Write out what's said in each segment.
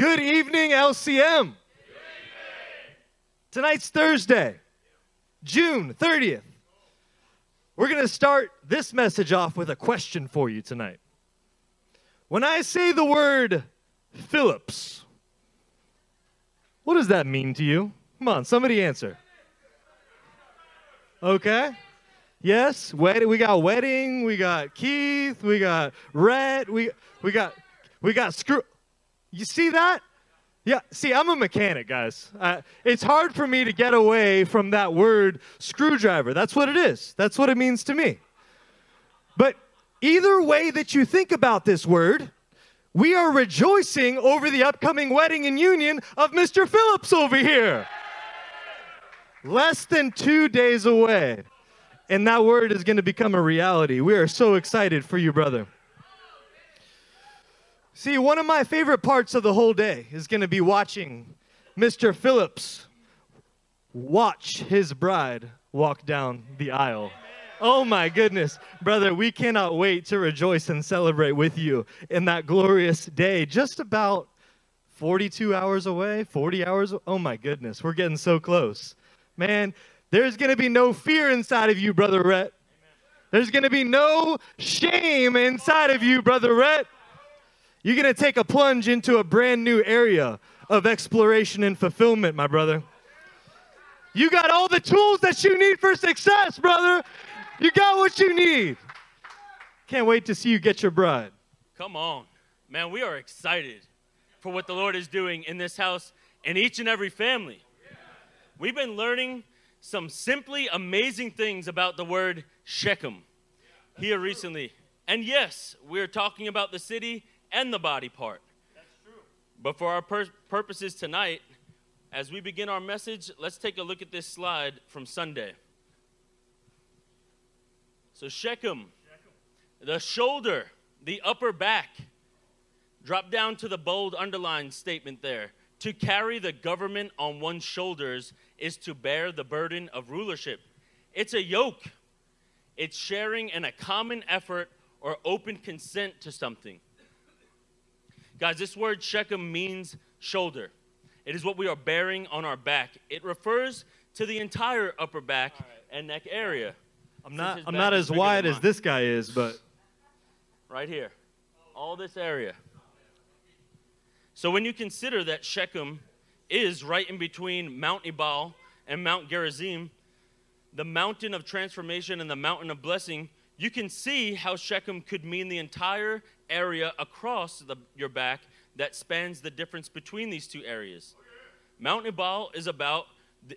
Good evening, LCM. Tonight's Thursday, June 30th. We're going to start this message off with a question for you tonight. When I say the word Phillips, what does that mean to you? Come on, somebody answer. Okay. Yes, wedding. We got wedding. We got Keith. We got Rhett. We we got we got screw. You see that? Yeah. See, I'm a mechanic, guys. Uh, it's hard for me to get away from that word screwdriver. That's what it is. That's what it means to me. But either way that you think about this word, we are rejoicing over the upcoming wedding and union of Mr. Phillips over here. Less than two days away. And that word is going to become a reality. We are so excited for you, brother. See, one of my favorite parts of the whole day is going to be watching Mr. Phillips watch his bride walk down the aisle. Oh my goodness, brother, we cannot wait to rejoice and celebrate with you in that glorious day. Just about 42 hours away, 40 hours. Oh my goodness, we're getting so close. Man, there's going to be no fear inside of you, brother Rhett. There's going to be no shame inside of you, brother Rhett. You're going to take a plunge into a brand new area of exploration and fulfillment, my brother. You got all the tools that you need for success, brother. You got what you need. Can't wait to see you get your bride. Come on. Man, we are excited for what the Lord is doing in this house and each and every family. We've been learning some simply amazing things about the word Shechem here recently. And yes, we're talking about the city and the body part. That's true. But for our pur- purposes tonight, as we begin our message, let's take a look at this slide from Sunday. So, Shechem, Shechem. the shoulder, the upper back, drop down to the bold underlined statement there. To carry the government on one's shoulders is to bear the burden of rulership. It's a yoke, it's sharing in a common effort or open consent to something. Guys, this word Shechem means shoulder. It is what we are bearing on our back. It refers to the entire upper back right. and neck area. I'm not I'm not as wide as this guy is, but right here. All this area. So when you consider that Shechem is right in between Mount Ebal and Mount Gerizim, the mountain of transformation and the mountain of blessing, you can see how Shechem could mean the entire area across the, your back that spans the difference between these two areas. Mount Ebal is about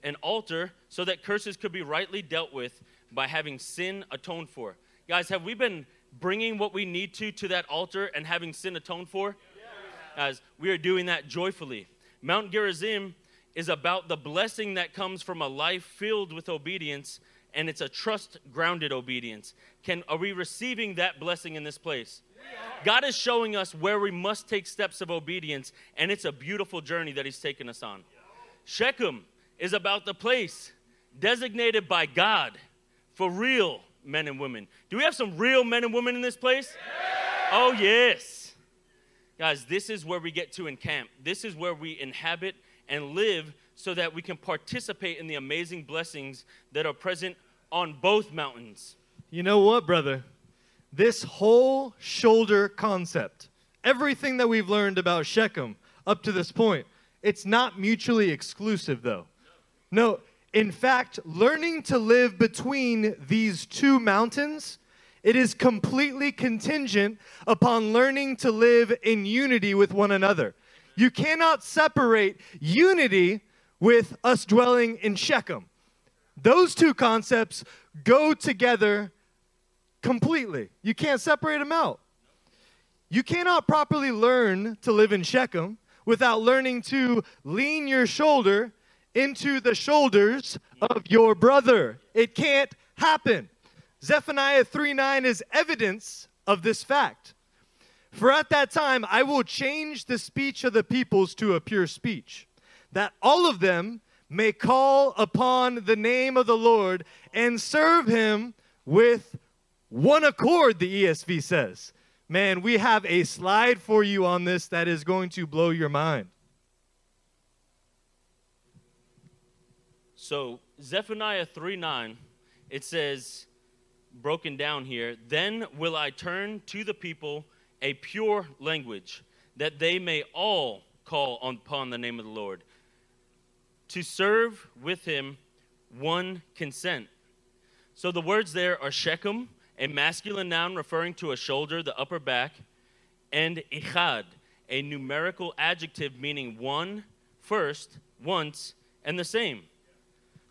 an altar so that curses could be rightly dealt with by having sin atoned for. Guys, have we been bringing what we need to to that altar and having sin atoned for? As we are doing that joyfully. Mount Gerizim is about the blessing that comes from a life filled with obedience and it's a trust grounded obedience. Can are we receiving that blessing in this place? God is showing us where we must take steps of obedience, and it's a beautiful journey that He's taken us on. Shechem is about the place designated by God for real men and women. Do we have some real men and women in this place? Oh, yes. Guys, this is where we get to encamp. This is where we inhabit and live so that we can participate in the amazing blessings that are present on both mountains. You know what, brother? this whole shoulder concept, everything that we've learned about Shechem up to this point, it's not mutually exclusive though. No, in fact, learning to live between these two mountains, it is completely contingent upon learning to live in unity with one another. You cannot separate unity with us dwelling in Shechem. Those two concepts go together completely. You can't separate them out. You cannot properly learn to live in Shechem without learning to lean your shoulder into the shoulders of your brother. It can't happen. Zephaniah 3 9 is evidence of this fact. For at that time I will change the speech of the peoples to a pure speech, that all of them may call upon the name of the Lord and serve him with one accord, the ESV says. Man, we have a slide for you on this that is going to blow your mind. So, Zephaniah 3 9, it says, broken down here, then will I turn to the people a pure language, that they may all call upon the name of the Lord to serve with him one consent. So the words there are Shechem, a masculine noun referring to a shoulder, the upper back, and Echad, a numerical adjective meaning one, first, once, and the same.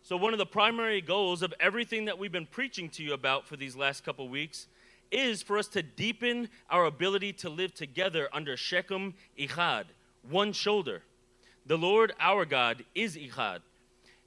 So, one of the primary goals of everything that we've been preaching to you about for these last couple weeks is for us to deepen our ability to live together under Shechem Echad, one shoulder. The Lord our God is Echad.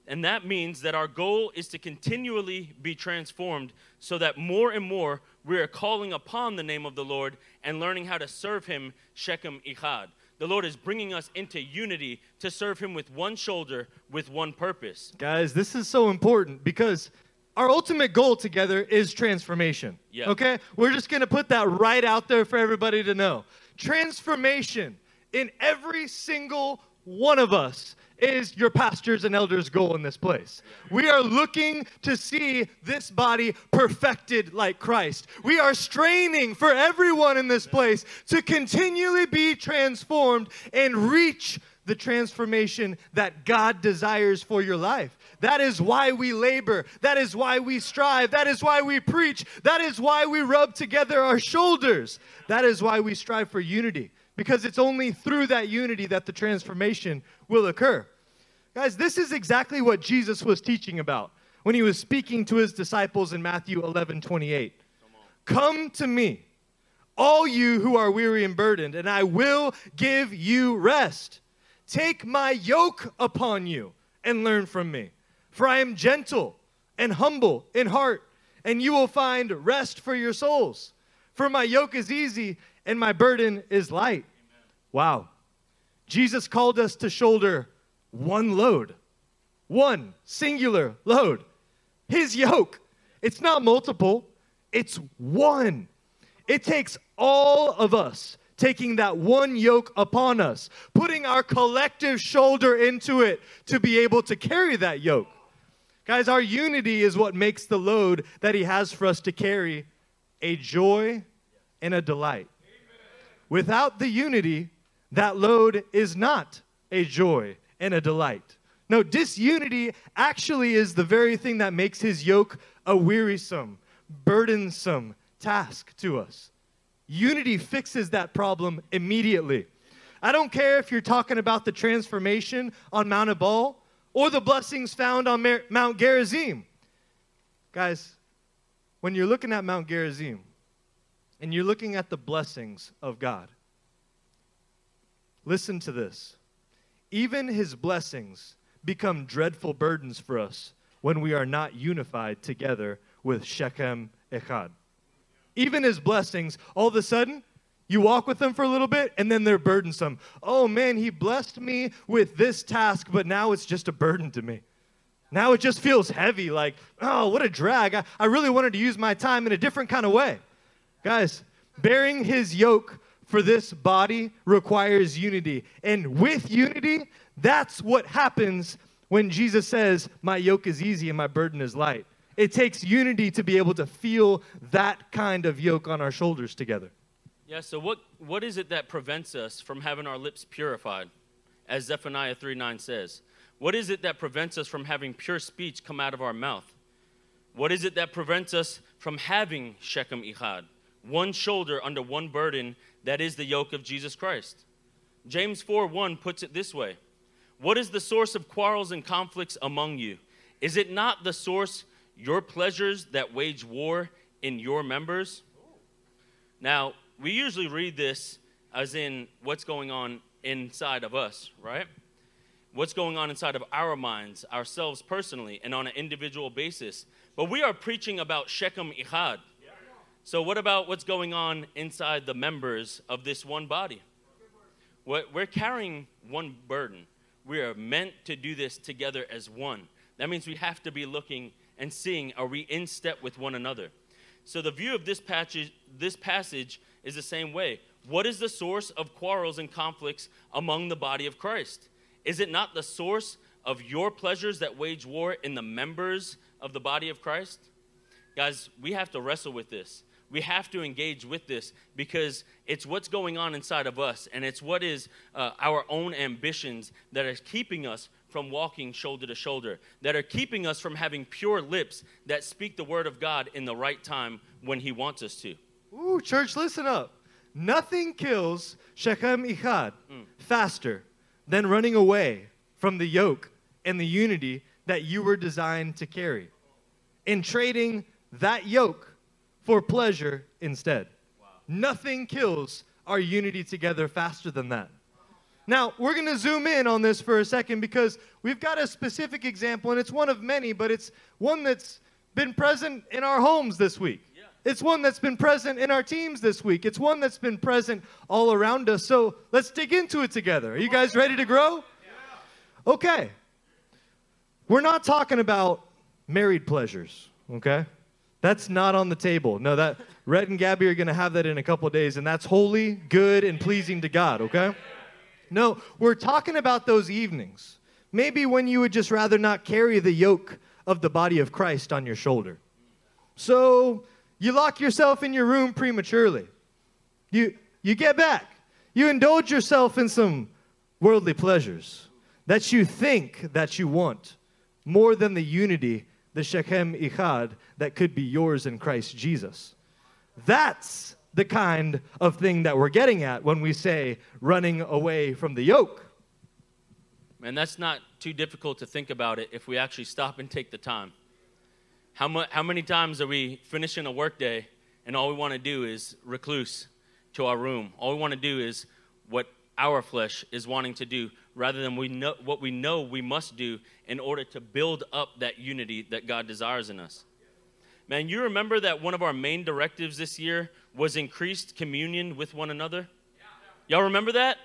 And that means that our goal is to continually be transformed so that more and more we are calling upon the name of the Lord and learning how to serve Him, Shechem Echad. The Lord is bringing us into unity to serve Him with one shoulder, with one purpose. Guys, this is so important because our ultimate goal together is transformation. Yeah. Okay? We're just going to put that right out there for everybody to know. Transformation in every single one of us is your pastors and elders' goal in this place. We are looking to see this body perfected like Christ. We are straining for everyone in this place to continually be transformed and reach the transformation that God desires for your life. That is why we labor. That is why we strive. That is why we preach. That is why we rub together our shoulders. That is why we strive for unity because it's only through that unity that the transformation will occur. Guys, this is exactly what Jesus was teaching about when he was speaking to his disciples in Matthew 11 28. Come to me, all you who are weary and burdened, and I will give you rest. Take my yoke upon you and learn from me, for I am gentle and humble in heart, and you will find rest for your souls. For my yoke is easy and my burden is light. Wow. Jesus called us to shoulder one load, one singular load. His yoke. It's not multiple, it's one. It takes all of us taking that one yoke upon us, putting our collective shoulder into it to be able to carry that yoke. Guys, our unity is what makes the load that He has for us to carry a joy and a delight. Without the unity, that load is not a joy and a delight. No, disunity actually is the very thing that makes his yoke a wearisome, burdensome task to us. Unity fixes that problem immediately. I don't care if you're talking about the transformation on Mount Ebal or the blessings found on Mount Gerizim. Guys, when you're looking at Mount Gerizim and you're looking at the blessings of God, listen to this. Even his blessings become dreadful burdens for us when we are not unified together with Shechem Echad. Even his blessings, all of a sudden, you walk with them for a little bit and then they're burdensome. Oh man, he blessed me with this task, but now it's just a burden to me. Now it just feels heavy, like, oh, what a drag. I, I really wanted to use my time in a different kind of way. Guys, bearing his yoke for this body requires unity. And with unity, that's what happens when Jesus says, My yoke is easy and my burden is light. It takes unity to be able to feel that kind of yoke on our shoulders together. Yeah, so what, what is it that prevents us from having our lips purified, as Zephaniah 3 9 says? What is it that prevents us from having pure speech come out of our mouth? What is it that prevents us from having Shechem Echad, one shoulder under one burden that is the yoke of Jesus Christ? James 4 1 puts it this way What is the source of quarrels and conflicts among you? Is it not the source your pleasures that wage war in your members? Now, we usually read this as in what's going on inside of us, right? What's going on inside of our minds, ourselves personally, and on an individual basis. But we are preaching about Shechem Echad. So, what about what's going on inside the members of this one body? We're carrying one burden. We are meant to do this together as one. That means we have to be looking and seeing are we in step with one another? So, the view of this passage, this passage is the same way. What is the source of quarrels and conflicts among the body of Christ? Is it not the source of your pleasures that wage war in the members of the body of Christ? Guys, we have to wrestle with this. We have to engage with this because it's what's going on inside of us and it's what is uh, our own ambitions that are keeping us from walking shoulder to shoulder, that are keeping us from having pure lips that speak the word of God in the right time when He wants us to. Ooh, church, listen up. Nothing kills Shechem Echad faster than running away from the yoke and the unity that you were designed to carry In trading that yoke for pleasure instead. Nothing kills our unity together faster than that. Now, we're going to zoom in on this for a second because we've got a specific example, and it's one of many, but it's one that's been present in our homes this week. It's one that's been present in our teams this week. It's one that's been present all around us. So let's dig into it together. Are you guys ready to grow? Okay. We're not talking about married pleasures, okay? That's not on the table. No, that Rhett and Gabby are going to have that in a couple days, and that's holy, good, and pleasing to God, okay? No, we're talking about those evenings. Maybe when you would just rather not carry the yoke of the body of Christ on your shoulder. So you lock yourself in your room prematurely. You, you get back. You indulge yourself in some worldly pleasures that you think that you want more than the unity, the Shechem Echad, that could be yours in Christ Jesus. That's the kind of thing that we're getting at when we say running away from the yoke. Man, that's not too difficult to think about it if we actually stop and take the time. How, mu- how many times are we finishing a workday and all we want to do is recluse to our room? All we want to do is what our flesh is wanting to do rather than we know, what we know we must do in order to build up that unity that God desires in us. Man, you remember that one of our main directives this year was increased communion with one another? Y'all remember that?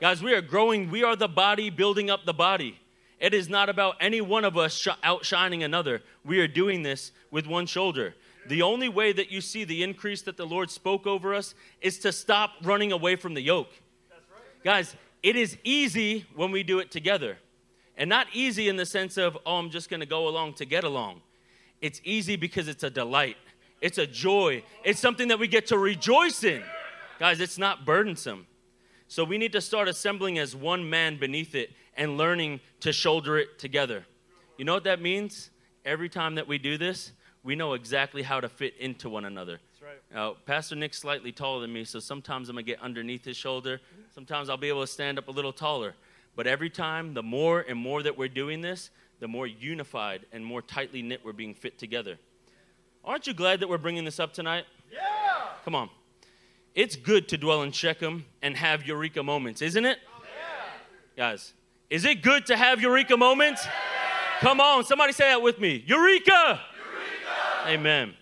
Guys, we are growing. We are the body building up the body. It is not about any one of us sh- outshining another. We are doing this with one shoulder. The only way that you see the increase that the Lord spoke over us is to stop running away from the yoke. Right. Guys, it is easy when we do it together. And not easy in the sense of, oh, I'm just going to go along to get along. It's easy because it's a delight, it's a joy, it's something that we get to rejoice in. Guys, it's not burdensome. So we need to start assembling as one man beneath it and learning to shoulder it together. You know what that means? Every time that we do this, we know exactly how to fit into one another. Right. Now, Pastor Nik's slightly taller than me, so sometimes I'm going to get underneath his shoulder. Sometimes I'll be able to stand up a little taller. But every time, the more and more that we're doing this, the more unified and more tightly knit we're being fit together. Aren't you glad that we're bringing this up tonight? Yeah! Come on. It's good to dwell in Shechem and have eureka moments, isn't it? Yeah. Guys, is it good to have eureka moments? Yeah. Come on, somebody say that with me. Eureka! Eureka! Amen.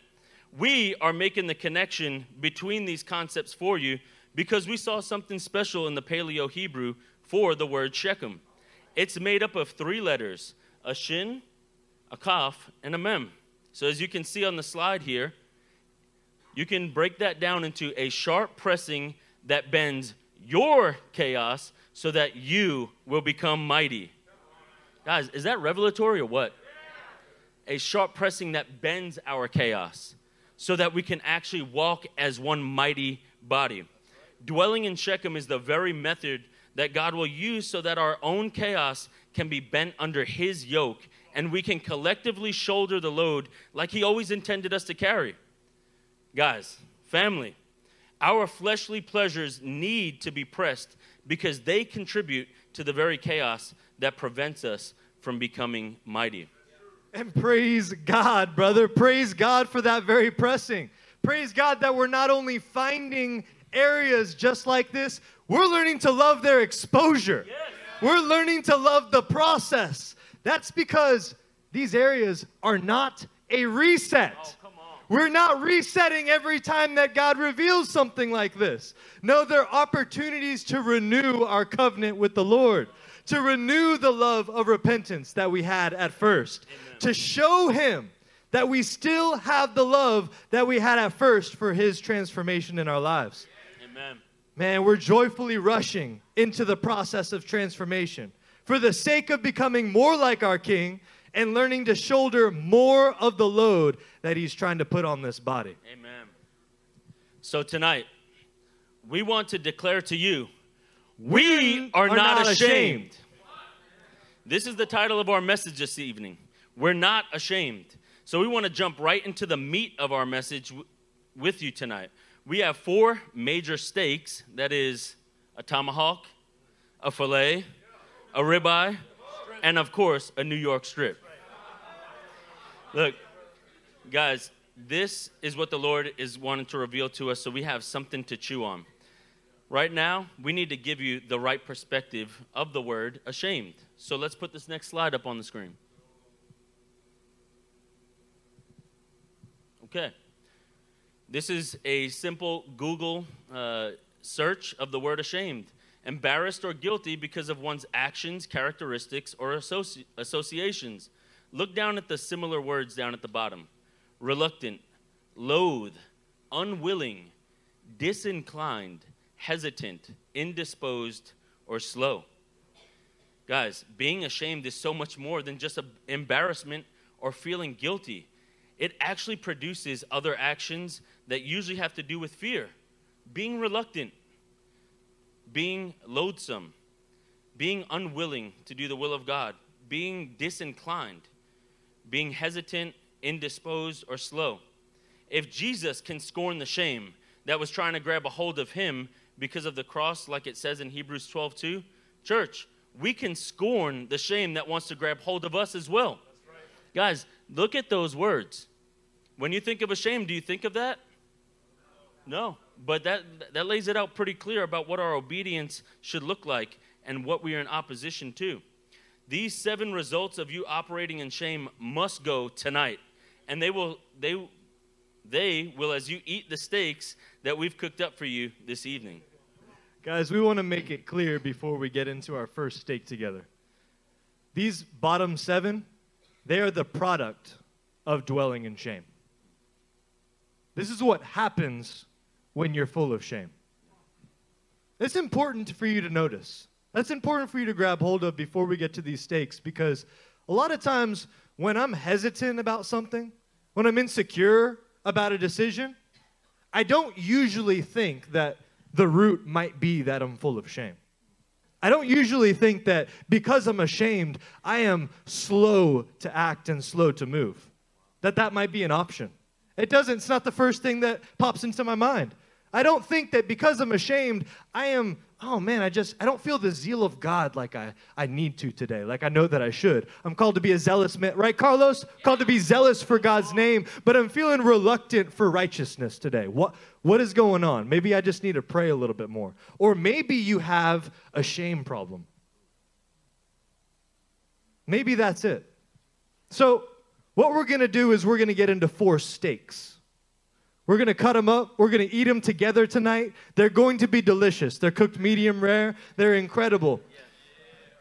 We are making the connection between these concepts for you because we saw something special in the Paleo Hebrew for the word Shechem. It's made up of three letters a shin, a kaf, and a mem. So, as you can see on the slide here, you can break that down into a sharp pressing that bends your chaos so that you will become mighty. Guys, is that revelatory or what? A sharp pressing that bends our chaos so that we can actually walk as one mighty body. Dwelling in Shechem is the very method that God will use so that our own chaos can be bent under His yoke and we can collectively shoulder the load like He always intended us to carry. Guys, family, our fleshly pleasures need to be pressed because they contribute to the very chaos that prevents us from becoming mighty. And praise God, brother. Praise God for that very pressing. Praise God that we're not only finding areas just like this, we're learning to love their exposure. Yes. We're learning to love the process. That's because these areas are not a reset. Oh, we're not resetting every time that God reveals something like this. No, they're opportunities to renew our covenant with the Lord, to renew the love of repentance that we had at first, Amen. To show Him that we still have the love that we had at first for His transformation in our lives. Amen. Man, we're joyfully rushing into the process of transformation for the sake of becoming more like our King and learning to shoulder more of the load that He's trying to put on this body. Amen. So tonight, we want to declare to you, we are, not, ashamed. This is the title of our message this evening. We're not ashamed. So we want to jump right into the meat of our message w- with you tonight. We have four major steaks that is, a tomahawk, a filet, a ribeye, and of course, a New York strip. Look, guys, this is what the Lord is wanting to reveal to us so we have something to chew on. Right now, we need to give you the right perspective of the word ashamed. So let's put this next slide up on the screen. Okay. This is a simple Google uh, search of the word ashamed. Embarrassed or guilty because of one's actions, characteristics, or associ- associations. Look down at the similar words down at the bottom reluctant, loath, unwilling, disinclined, hesitant, indisposed, or slow. Guys, being ashamed is so much more than just embarrassment or feeling guilty. It actually produces other actions that usually have to do with fear. Being reluctant, being loathsome, being unwilling to do the will of God, being disinclined, being hesitant, indisposed, or slow. If Jesus can scorn the shame that was trying to grab a hold of him because of the cross, like it says in Hebrews 12 2, church, we can scorn the shame that wants to grab hold of us as well. Guys, look at those words. When you think of a shame, do you think of that? No. But that, that lays it out pretty clear about what our obedience should look like and what we are in opposition to. These seven results of you operating in shame must go tonight. And they will, they, they will, as you eat the steaks that we've cooked up for you this evening. Guys, we want to make it clear before we get into our first steak together. These bottom seven, they are the product of dwelling in shame. This is what happens when you're full of shame. It's important for you to notice. That's important for you to grab hold of before we get to these stakes because a lot of times when I'm hesitant about something, when I'm insecure about a decision, I don't usually think that the root might be that I'm full of shame. I don't usually think that because I'm ashamed, I am slow to act and slow to move. That that might be an option. It doesn't, it's not the first thing that pops into my mind. I don't think that because I'm ashamed, I am, oh man, I just, I don't feel the zeal of God like I, I need to today, like I know that I should. I'm called to be a zealous man, right, Carlos? Called to be zealous for God's name, but I'm feeling reluctant for righteousness today. What, what is going on? Maybe I just need to pray a little bit more. Or maybe you have a shame problem. Maybe that's it. So, what we're going to do is we're going to get into four steaks. We're going to cut them up. We're going to eat them together tonight. They're going to be delicious. They're cooked medium rare. They're incredible.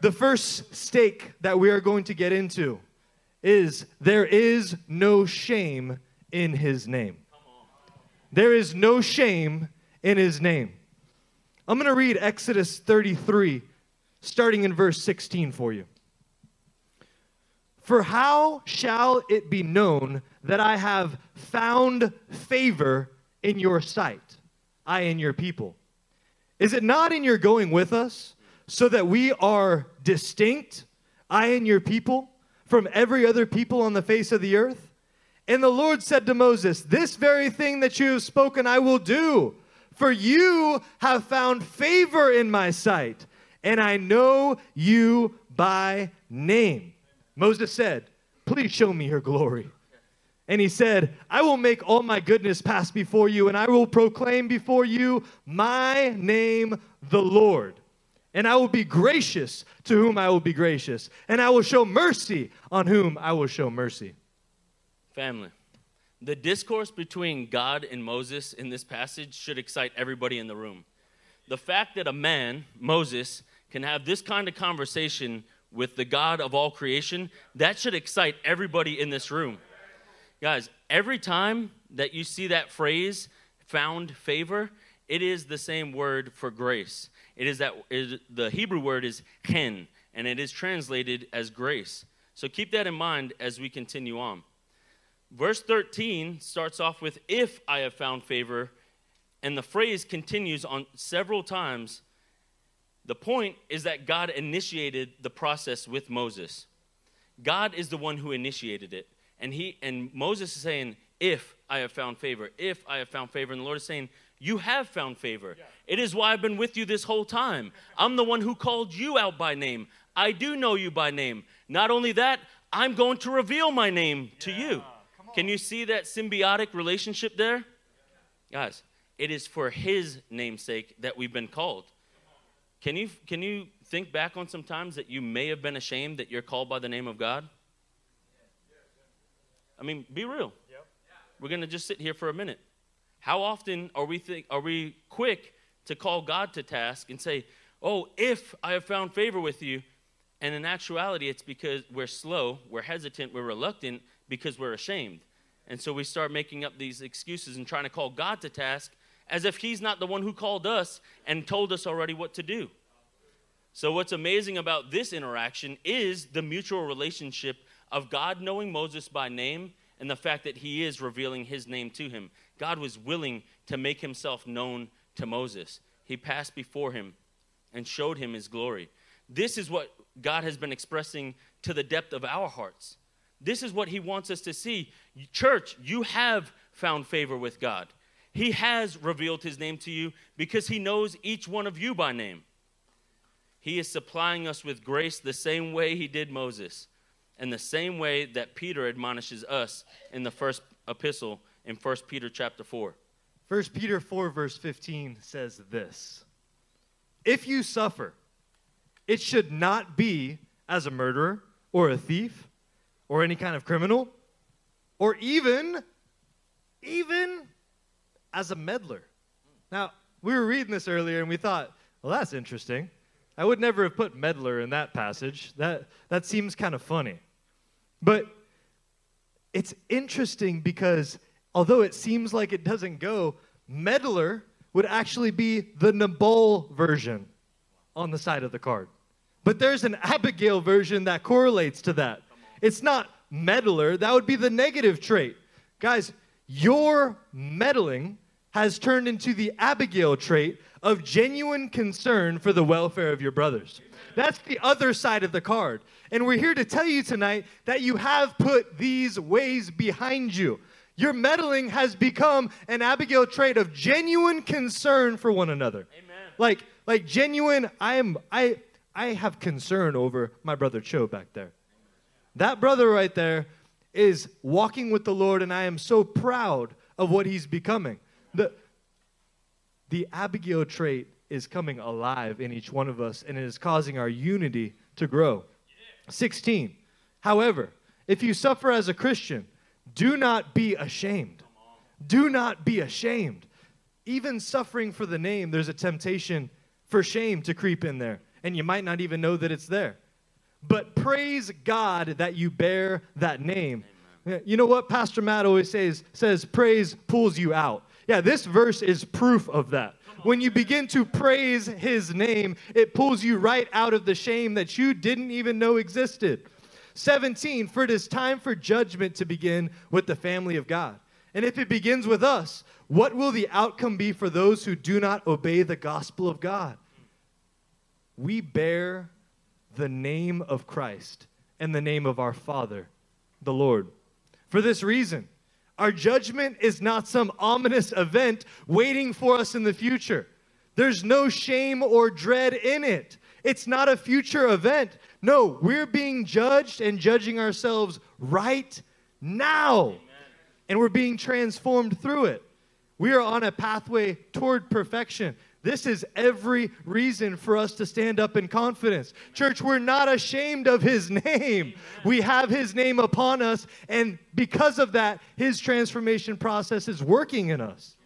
The first steak that we are going to get into is there is no shame in his name. There is no shame in his name. I'm going to read Exodus 33, starting in verse 16 for you. For how shall it be known that I have found favor in your sight, I and your people? Is it not in your going with us, so that we are distinct, I and your people, from every other people on the face of the earth? And the Lord said to Moses, This very thing that you have spoken I will do, for you have found favor in my sight, and I know you by name. Moses said, Please show me your glory. And he said, I will make all my goodness pass before you, and I will proclaim before you my name, the Lord. And I will be gracious to whom I will be gracious, and I will show mercy on whom I will show mercy. Family, the discourse between God and Moses in this passage should excite everybody in the room. The fact that a man, Moses, can have this kind of conversation with the God of all creation, that should excite everybody in this room. Guys, every time that you see that phrase, found favor, it is the same word for grace. It is that the Hebrew word is chen, and it is translated as grace. So keep that in mind as we continue on. Verse 13 starts off with, If I have found favor, and the phrase continues on several times. The point is that God initiated the process with Moses. God is the one who initiated it. And he and Moses is saying, if I have found favor, if I have found favor. And the Lord is saying, You have found favor. Yeah. It is why I've been with you this whole time. I'm the one who called you out by name. I do know you by name. Not only that, I'm going to reveal my name to you. Can you see that symbiotic relationship there? Guys, it is for his namesake that we've been called. Can you, can you think back on some times that you may have been ashamed that you're called by the name of God? I mean, be real. We're going to just sit here for a minute. How often are we, think, are we quick to call God to task and say, Oh, if I have found favor with you? And in actuality, it's because we're slow, we're hesitant, we're reluctant because we're ashamed. And so we start making up these excuses and trying to call God to task as if He's not the one who called us and told us already what to do. So, what's amazing about this interaction is the mutual relationship of God knowing Moses by name and the fact that he is revealing his name to him. God was willing to make himself known to Moses. He passed before him and showed him his glory. This is what God has been expressing to the depth of our hearts. This is what he wants us to see. Church, you have found favor with God. He has revealed his name to you because he knows each one of you by name. He is supplying us with grace the same way he did Moses and the same way that Peter admonishes us in the first epistle in 1 Peter chapter 4. 1 Peter 4 verse 15 says this. If you suffer, it should not be as a murderer or a thief or any kind of criminal or even even as a meddler. Now, we were reading this earlier and we thought, well that's interesting. I would never have put meddler in that passage. That that seems kind of funny. But it's interesting because although it seems like it doesn't go, meddler would actually be the Nabal version on the side of the card. But there's an Abigail version that correlates to that. It's not meddler, that would be the negative trait. Guys, your meddling has turned into the Abigail trait of genuine concern for the welfare of your brothers. That's the other side of the card. And we're here to tell you tonight that you have put these ways behind you. Your meddling has become an Abigail trait of genuine concern for one another. Amen. Like, like genuine, I am I I have concern over my brother Cho back there. That brother right there is walking with the Lord, and I am so proud of what he's becoming. The, the Abigail trait is coming alive in each one of us, and it is causing our unity to grow. 16. However, if you suffer as a Christian, do not be ashamed. Do not be ashamed. Even suffering for the name, there's a temptation for shame to creep in there, and you might not even know that it's there. But praise God that you bear that name. Amen. You know what Pastor Matt always says says praise pulls you out. Yeah, this verse is proof of that. When you begin to praise his name, it pulls you right out of the shame that you didn't even know existed. 17, for it is time for judgment to begin with the family of God. And if it begins with us, what will the outcome be for those who do not obey the gospel of God? We bear the name of Christ and the name of our Father, the Lord. For this reason, our judgment is not some ominous event waiting for us in the future. There's no shame or dread in it. It's not a future event. No, we're being judged and judging ourselves right now. Amen. And we're being transformed through it. We are on a pathway toward perfection. This is every reason for us to stand up in confidence. Church, we're not ashamed of his name. We have his name upon us, and because of that, his transformation process is working in us.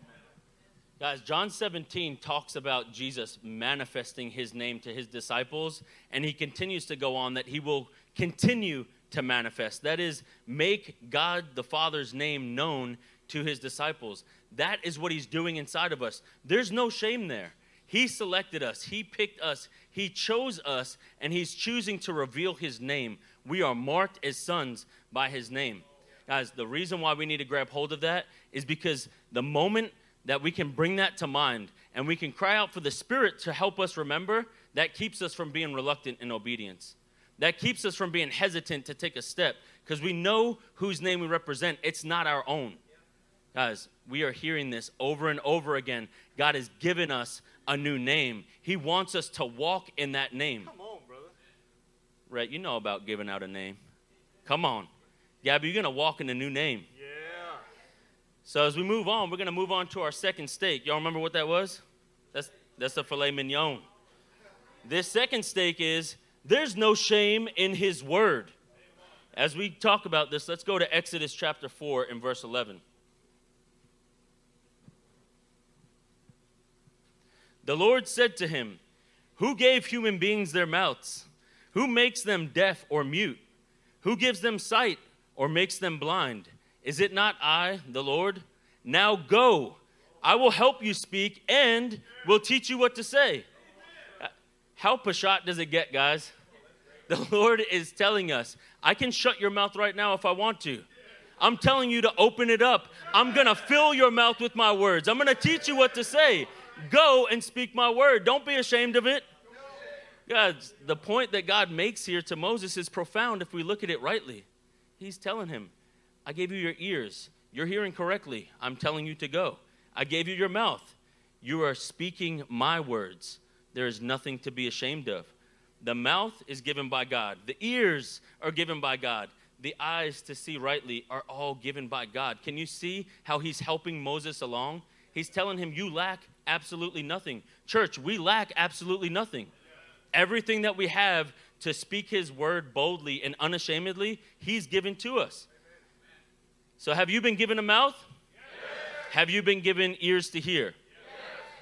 Guys, John 17 talks about Jesus manifesting his name to his disciples, and he continues to go on that he will continue to manifest. That is, make God the Father's name known to his disciples. That is what he's doing inside of us. There's no shame there. He selected us, he picked us, He chose us, and He's choosing to reveal His name. We are marked as sons by His name. Guys, the reason why we need to grab hold of that is because the moment that we can bring that to mind and we can cry out for the Spirit to help us remember, that keeps us from being reluctant in obedience. That keeps us from being hesitant to take a step because we know whose name we represent. It's not our own. Guys, we are hearing this over and over again. God has given us a new name. He wants us to walk in that name. Come on, brother. Rhett, you know about giving out a name. Come on. Gabby, you're going to walk in a new name. Yeah. So as we move on, we're going to move on to our second steak. Y'all remember what that was? That's, that's the filet mignon. This second steak is there's no shame in his word. As we talk about this, let's go to Exodus chapter 4 and verse 11. The Lord said to him, Who gave human beings their mouths? Who makes them deaf or mute? Who gives them sight or makes them blind? Is it not I, the Lord? Now go. I will help you speak and will teach you what to say. Uh, how pashat does it get, guys? The Lord is telling us, I can shut your mouth right now if I want to. I'm telling you to open it up. I'm going to fill your mouth with my words. I'm going to teach you what to say. Go and speak my word. Don't be ashamed of it. Guys, the point that God makes here to Moses is profound if we look at it rightly. He's telling him, I gave you your ears. You're hearing correctly. I'm telling you to go. I gave you your mouth. You are speaking my words. There is nothing to be ashamed of. The mouth is given by God, the ears are given by God, the eyes to see rightly are all given by God. Can you see how he's helping Moses along? He's telling him, You lack absolutely nothing. Church, we lack absolutely nothing. Everything that we have to speak his word boldly and unashamedly, he's given to us. So, have you been given a mouth? Yes. Have you been given ears to hear? Yes.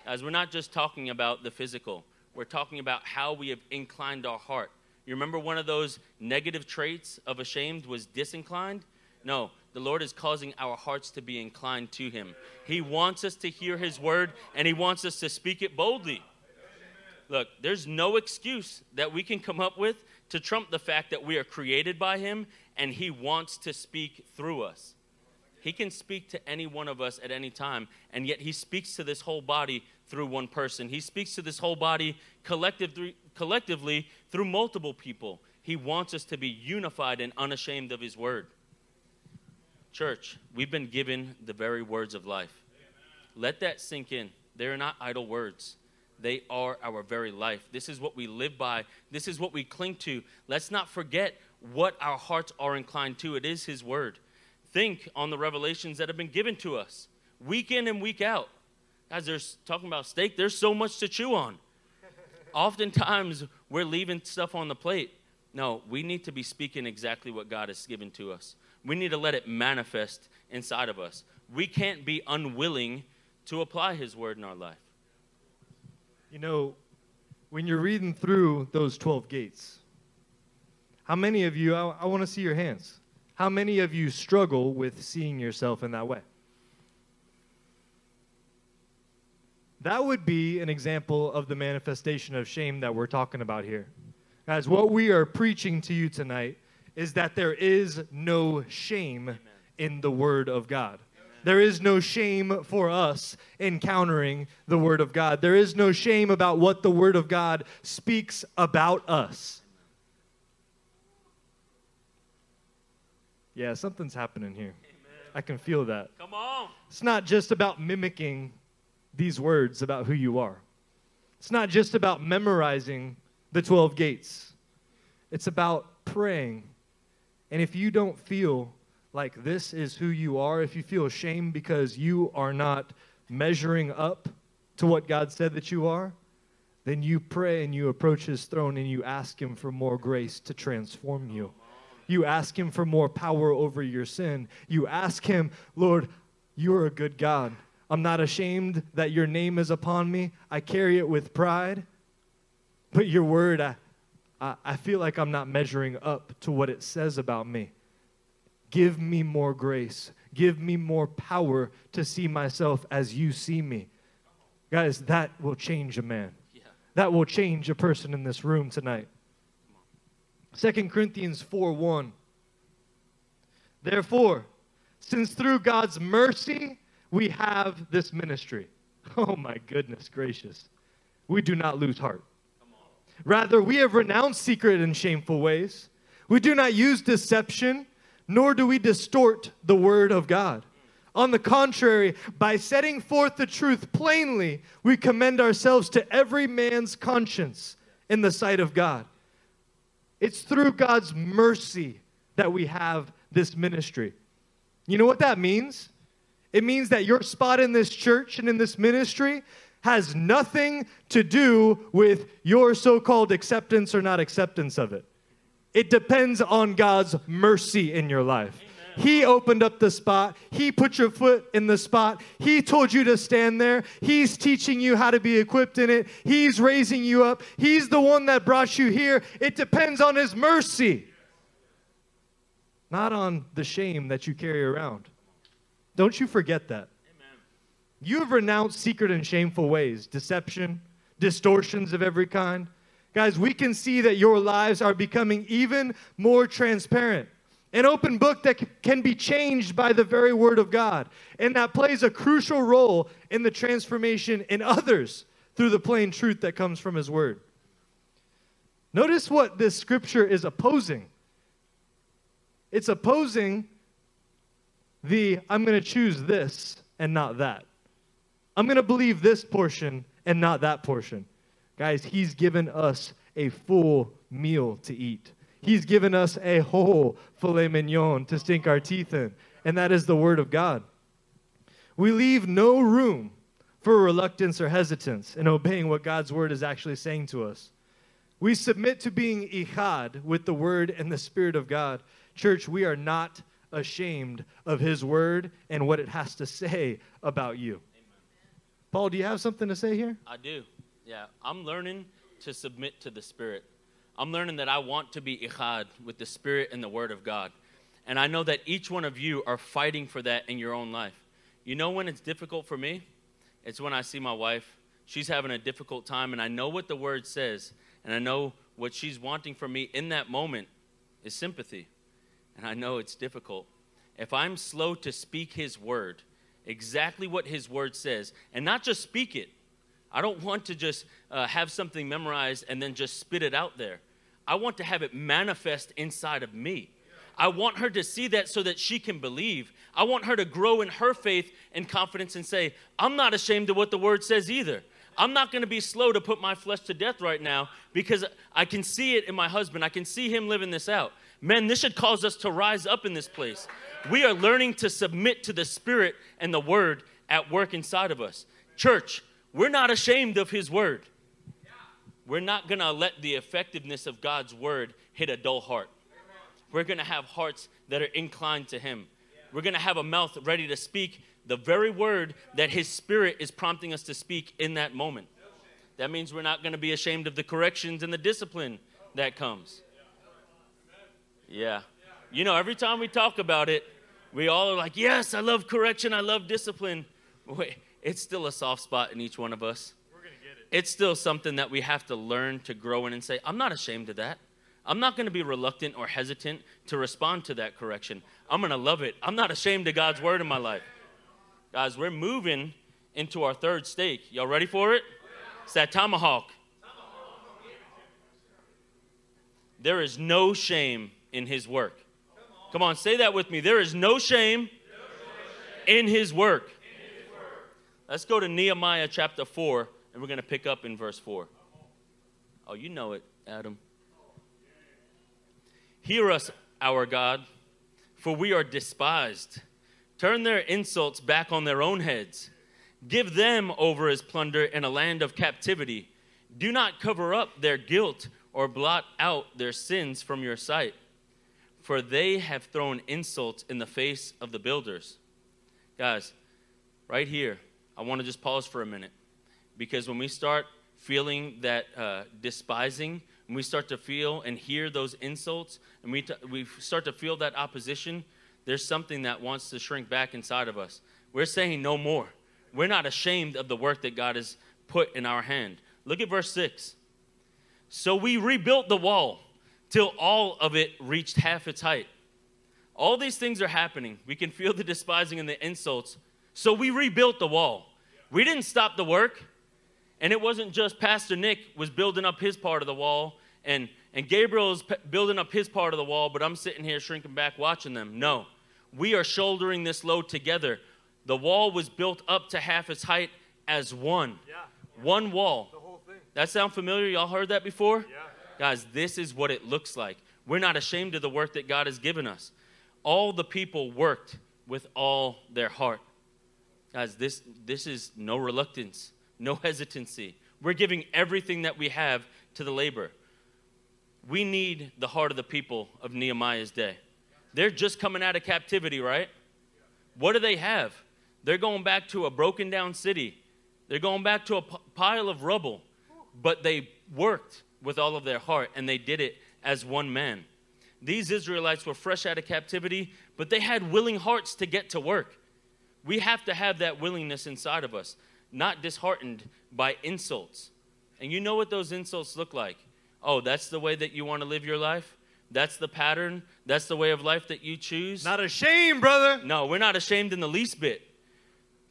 As we're not just talking about the physical, we're talking about how we have inclined our heart. You remember one of those negative traits of ashamed was disinclined? No, the Lord is causing our hearts to be inclined to Him. He wants us to hear His word and He wants us to speak it boldly. Look, there's no excuse that we can come up with to trump the fact that we are created by Him and He wants to speak through us. He can speak to any one of us at any time, and yet He speaks to this whole body through one person. He speaks to this whole body collectively, collectively through multiple people. He wants us to be unified and unashamed of His word. Church, we've been given the very words of life. Let that sink in. They are not idle words. They are our very life. This is what we live by. This is what we cling to. Let's not forget what our hearts are inclined to. It is His Word. Think on the revelations that have been given to us week in and week out. Guys, there's talking about steak, there's so much to chew on. Oftentimes, we're leaving stuff on the plate. No, we need to be speaking exactly what God has given to us. We need to let it manifest inside of us. We can't be unwilling to apply His word in our life. You know, when you're reading through those 12 gates, how many of you, I, I want to see your hands, how many of you struggle with seeing yourself in that way? That would be an example of the manifestation of shame that we're talking about here. Guys, what we are preaching to you tonight is that there is no shame Amen. in the Word of God. Amen. There is no shame for us encountering the Word of God. There is no shame about what the Word of God speaks about us. Yeah, something's happening here. Amen. I can feel that. Come on. It's not just about mimicking these words about who you are. It's not just about memorizing the 12 gates. It's about praying and if you don't feel like this is who you are, if you feel ashamed because you are not measuring up to what God said that you are, then you pray and you approach his throne and you ask him for more grace to transform you. You ask him for more power over your sin. You ask him, Lord, you're a good God. I'm not ashamed that your name is upon me. I carry it with pride. But your word, I, I, I feel like I'm not measuring up to what it says about me. Give me more grace. Give me more power to see myself as you see me. Guys, that will change a man. Yeah. that will change a person in this room tonight. 2 Corinthians 4 1. Therefore, since through God's mercy we have this ministry. Oh my goodness gracious. We do not lose heart. Rather, we have renounced secret and shameful ways. We do not use deception, nor do we distort the word of God. On the contrary, by setting forth the truth plainly, we commend ourselves to every man's conscience in the sight of God. It's through God's mercy that we have this ministry. You know what that means? It means that your spot in this church and in this ministry has nothing to do with your so called acceptance or not acceptance of it. It depends on God's mercy in your life. He opened up the spot. He put your foot in the spot. He told you to stand there. He's teaching you how to be equipped in it. He's raising you up. He's the one that brought you here. It depends on His mercy, not on the shame that you carry around. Don't you forget that. You have renounced secret and shameful ways, deception, distortions of every kind. Guys, we can see that your lives are becoming even more transparent. An open book that can be changed by the very word of God, and that plays a crucial role in the transformation in others through the plain truth that comes from his word. Notice what this scripture is opposing. It's opposing the I'm going to choose this and not that. I'm going to believe this portion and not that portion. Guys, he's given us a full meal to eat. He's given us a whole filet mignon to sink our teeth in, and that is the Word of God. We leave no room for reluctance or hesitance in obeying what God's Word is actually saying to us. We submit to being Echad with the Word and the Spirit of God. Church, we are not ashamed of His Word and what it has to say about you. Paul, do you have something to say here? I do. Yeah. I'm learning to submit to the Spirit. I'm learning that I want to be Echad with the Spirit and the Word of God. And I know that each one of you are fighting for that in your own life. You know when it's difficult for me? It's when I see my wife. She's having a difficult time, and I know what the Word says, and I know what she's wanting from me in that moment is sympathy. And I know it's difficult. If I'm slow to speak His Word, exactly what His Word says, and not just speak it, I don't want to just uh, have something memorized and then just spit it out there. I want to have it manifest inside of me. I want her to see that so that she can believe. I want her to grow in her faith and confidence and say, I'm not ashamed of what the word says either. I'm not going to be slow to put my flesh to death right now because I can see it in my husband. I can see him living this out. Men, this should cause us to rise up in this place. We are learning to submit to the Spirit and the Word at work inside of us. Church, we're not ashamed of His Word we're not going to let the effectiveness of God's word hit a dull heart. We're going to have hearts that are inclined to Him. We're going to have a mouth ready to speak the very word that His Spirit is prompting us to speak in that moment. That means we're not going to be ashamed of the corrections and the discipline that comes. Yeah. You know, every time we talk about it, we all are like, yes, I love correction, I love discipline. Wait, it's still a soft spot in each one of us We're gonna get it. it's still something that we have to learn to grow in and say, I'm not ashamed of that. I'm not going to be reluctant or hesitant to respond to that correction. I'm going to love it. I'm not ashamed of God's word in my life. Guys, we're moving into our third stake. Y'all ready for it? It's that tomahawk. There is no shame in his work. Come on, say that with me. There is no shame in his work. Let's go to Nehemiah chapter 4 and we're going to pick up in verse 4. Oh, you know it, Adam. Hear us, our God, for we are despised. Turn their insults back on their own heads. Give them over as plunder in a land of captivity. Do not cover up their guilt or blot out their sins from your sight, for they have thrown insults in the face of the builders. Guys, right here, I want to just pause for a minute. Because when we start feeling that uh, despising, when we start to feel and hear those insults, and we, t- we start to feel that opposition, there's something that wants to shrink back inside of us. We're saying no more. We're not ashamed of the work that God has put in our hand. Look at verse 6. So we rebuilt the wall till all of it reached half its height. All these things are happening. We can feel the despising and the insults. So we rebuilt the wall. We didn't stop the work. And it wasn't just Pastor Nik was building up his part of the wall and, and Gabriel's building up his part of the wall, but I'm sitting here shrinking back watching them. No, we are shouldering this load together. The wall was built up to half its height as one. Yeah. One wall. The whole thing. That sound familiar? Y'all heard that before? Yeah. Guys, this is what it looks like. We're not ashamed of the work that God has given us. All the people worked with all their heart. Guys, this, this is no reluctance, no hesitancy. We're giving everything that we have to the labor. We need the heart of the people of Nehemiah's day. They're just coming out of captivity, right? What do they have? They're going back to a broken down city. They're going back to a p- pile of rubble. But they worked with all of their heart and they did it as one man. These Israelites were fresh out of captivity, but they had willing hearts to get to work. We have to have that willingness inside of us, not disheartened by insults. And you know what those insults look like. Oh, that's the way that you want to live your life? That's the pattern? That's the way of life that you choose? Not ashamed, brother. No, we're not ashamed in the least bit.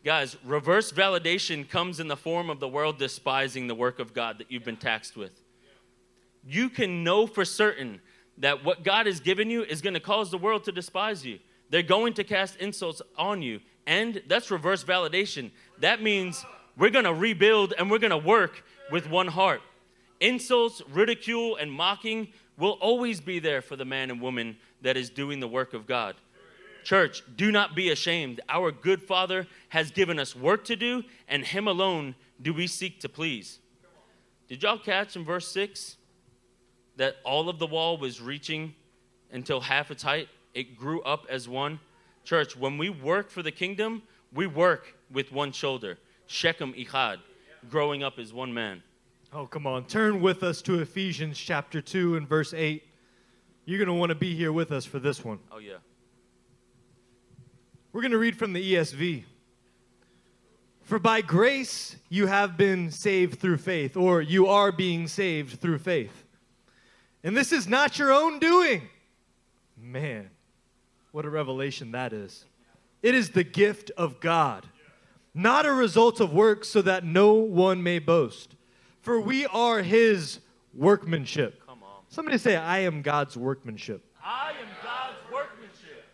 Guys, reverse validation comes in the form of the world despising the work of God that you've been taxed with. You can know for certain that what God has given you is going to cause the world to despise you. They're going to cast insults on you. And that's reverse validation. That means we're going to rebuild and we're going to work with one heart. Insults, ridicule, and mocking will always be there for the man and woman that is doing the work of God. Church, do not be ashamed. Our good Father has given us work to do, and Him alone do we seek to please. Did y'all catch in verse 6 that all of the wall was reaching until half its height? It grew up as one. Church, when we work for the kingdom, we work with one shoulder. Shechem Echad, growing up as one man. Oh, come on. Turn with us to Ephesians chapter 2 and verse 8. You're going to want to be here with us for this one. Oh, yeah. We're going to read from the ESV. For by grace you have been saved through faith, or you are being saved through faith. And this is not your own doing. Man, what a revelation that is. It is the gift of God, not a result of works, so that no one may boast. For we are his workmanship. Come on. Somebody say, I am God's workmanship. I am God's workmanship.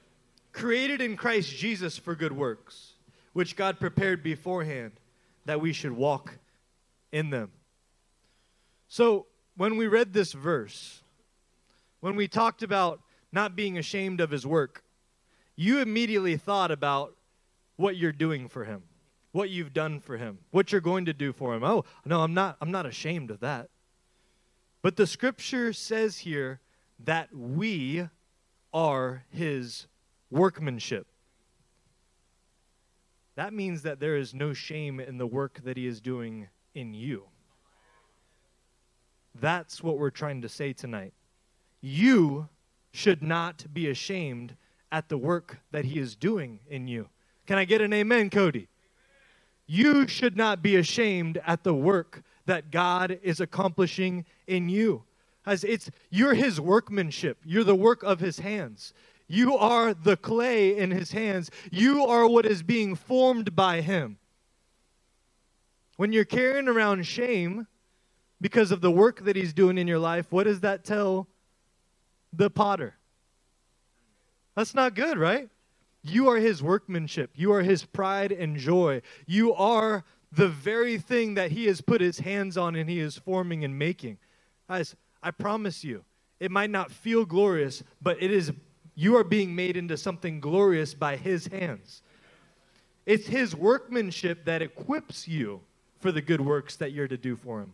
Created in Christ Jesus for good works, which God prepared beforehand that we should walk in them. So, when we read this verse, when we talked about not being ashamed of his work, you immediately thought about what you're doing for him what you've done for him, what you're going to do for him. Oh, no, I'm not I'm not ashamed of that. But the scripture says here that we are his workmanship. That means that there is no shame in the work that he is doing in you. That's what we're trying to say tonight. You should not be ashamed at the work that he is doing in you. Can I get an amen, Cody? You should not be ashamed at the work that God is accomplishing in you. As it's you're his workmanship. You're the work of his hands. You are the clay in his hands. You are what is being formed by him. When you're carrying around shame because of the work that he's doing in your life, what does that tell the potter? That's not good, right? You are his workmanship. You are his pride and joy. You are the very thing that he has put his hands on and he is forming and making. Guys, I promise you, it might not feel glorious, but it is you are being made into something glorious by his hands. It's his workmanship that equips you for the good works that you're to do for him.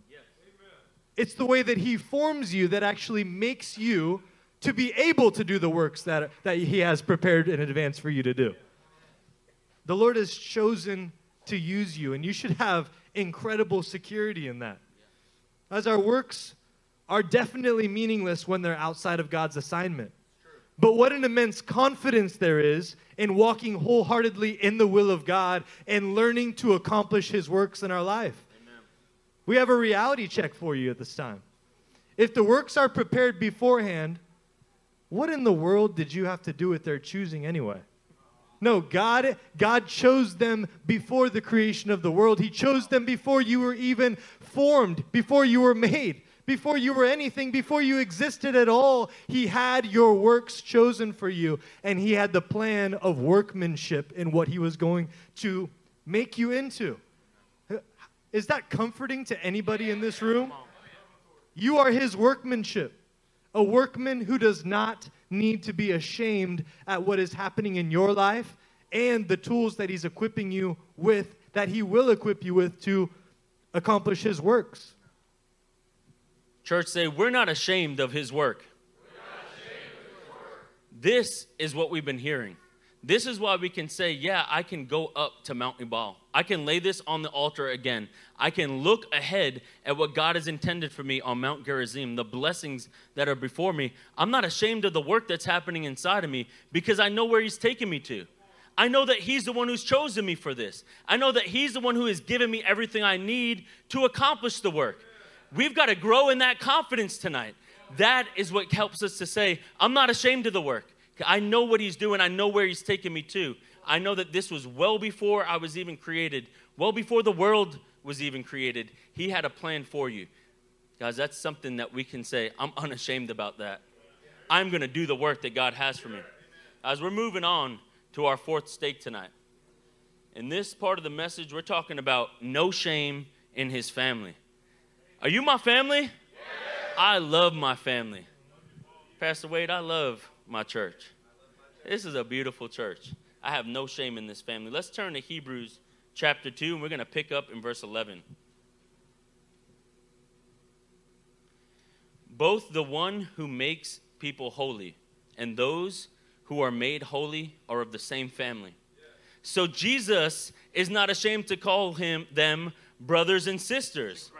It's the way that he forms you that actually makes you to be able to do the works that, that He has prepared in advance for you to do. The Lord has chosen to use you, and you should have incredible security in that. As our works are definitely meaningless when they're outside of God's assignment. But what an immense confidence there is in walking wholeheartedly in the will of God and learning to accomplish His works in our life. We have a reality check for you at this time. If the works are prepared beforehand, what in the world did you have to do with their choosing anyway? No, God, God chose them before the creation of the world. He chose them before you were even formed, before you were made, before you were anything, before you existed at all. He had your works chosen for you, and He had the plan of workmanship in what He was going to make you into. Is that comforting to anybody in this room? You are His workmanship, a workman who does not need to be ashamed at what is happening in your life and the tools that He's equipping you with, that He will equip you with to accomplish His works. Church, say, we're not ashamed of His work. This is what we've been hearing. This is why we can say, yeah, I can go up to Mount Ebal. I can lay this on the altar again. I can look ahead at what God has intended for me on Mount Gerizim, the blessings that are before me. I'm not ashamed of the work that's happening inside of me because I know where He's taking me to. I know that He's the one who's chosen me for this. I know that He's the one who has given me everything I need to accomplish the work. We've got to grow in that confidence tonight. That is what helps us to say, I'm not ashamed of the work. I know what he's doing. I know where he's taking me to. I know that this was well before I was even created, well before the world was even created. He had a plan for you. Guys, that's something that we can say, I'm unashamed about that. I'm going to do the work that God has for me. As we're moving on to our fourth stake tonight, in this part of the message, we're talking about no shame in his family. Are you my family? I love my family. Pastor Wade, I love my church. This is a beautiful church. I have no shame in this family. Let's turn to Hebrews chapter 2, and we're going to pick up in verse 11. Both the one who makes people holy and those who are made holy are of the same family. So Jesus is not ashamed to call him them brothers and sisters.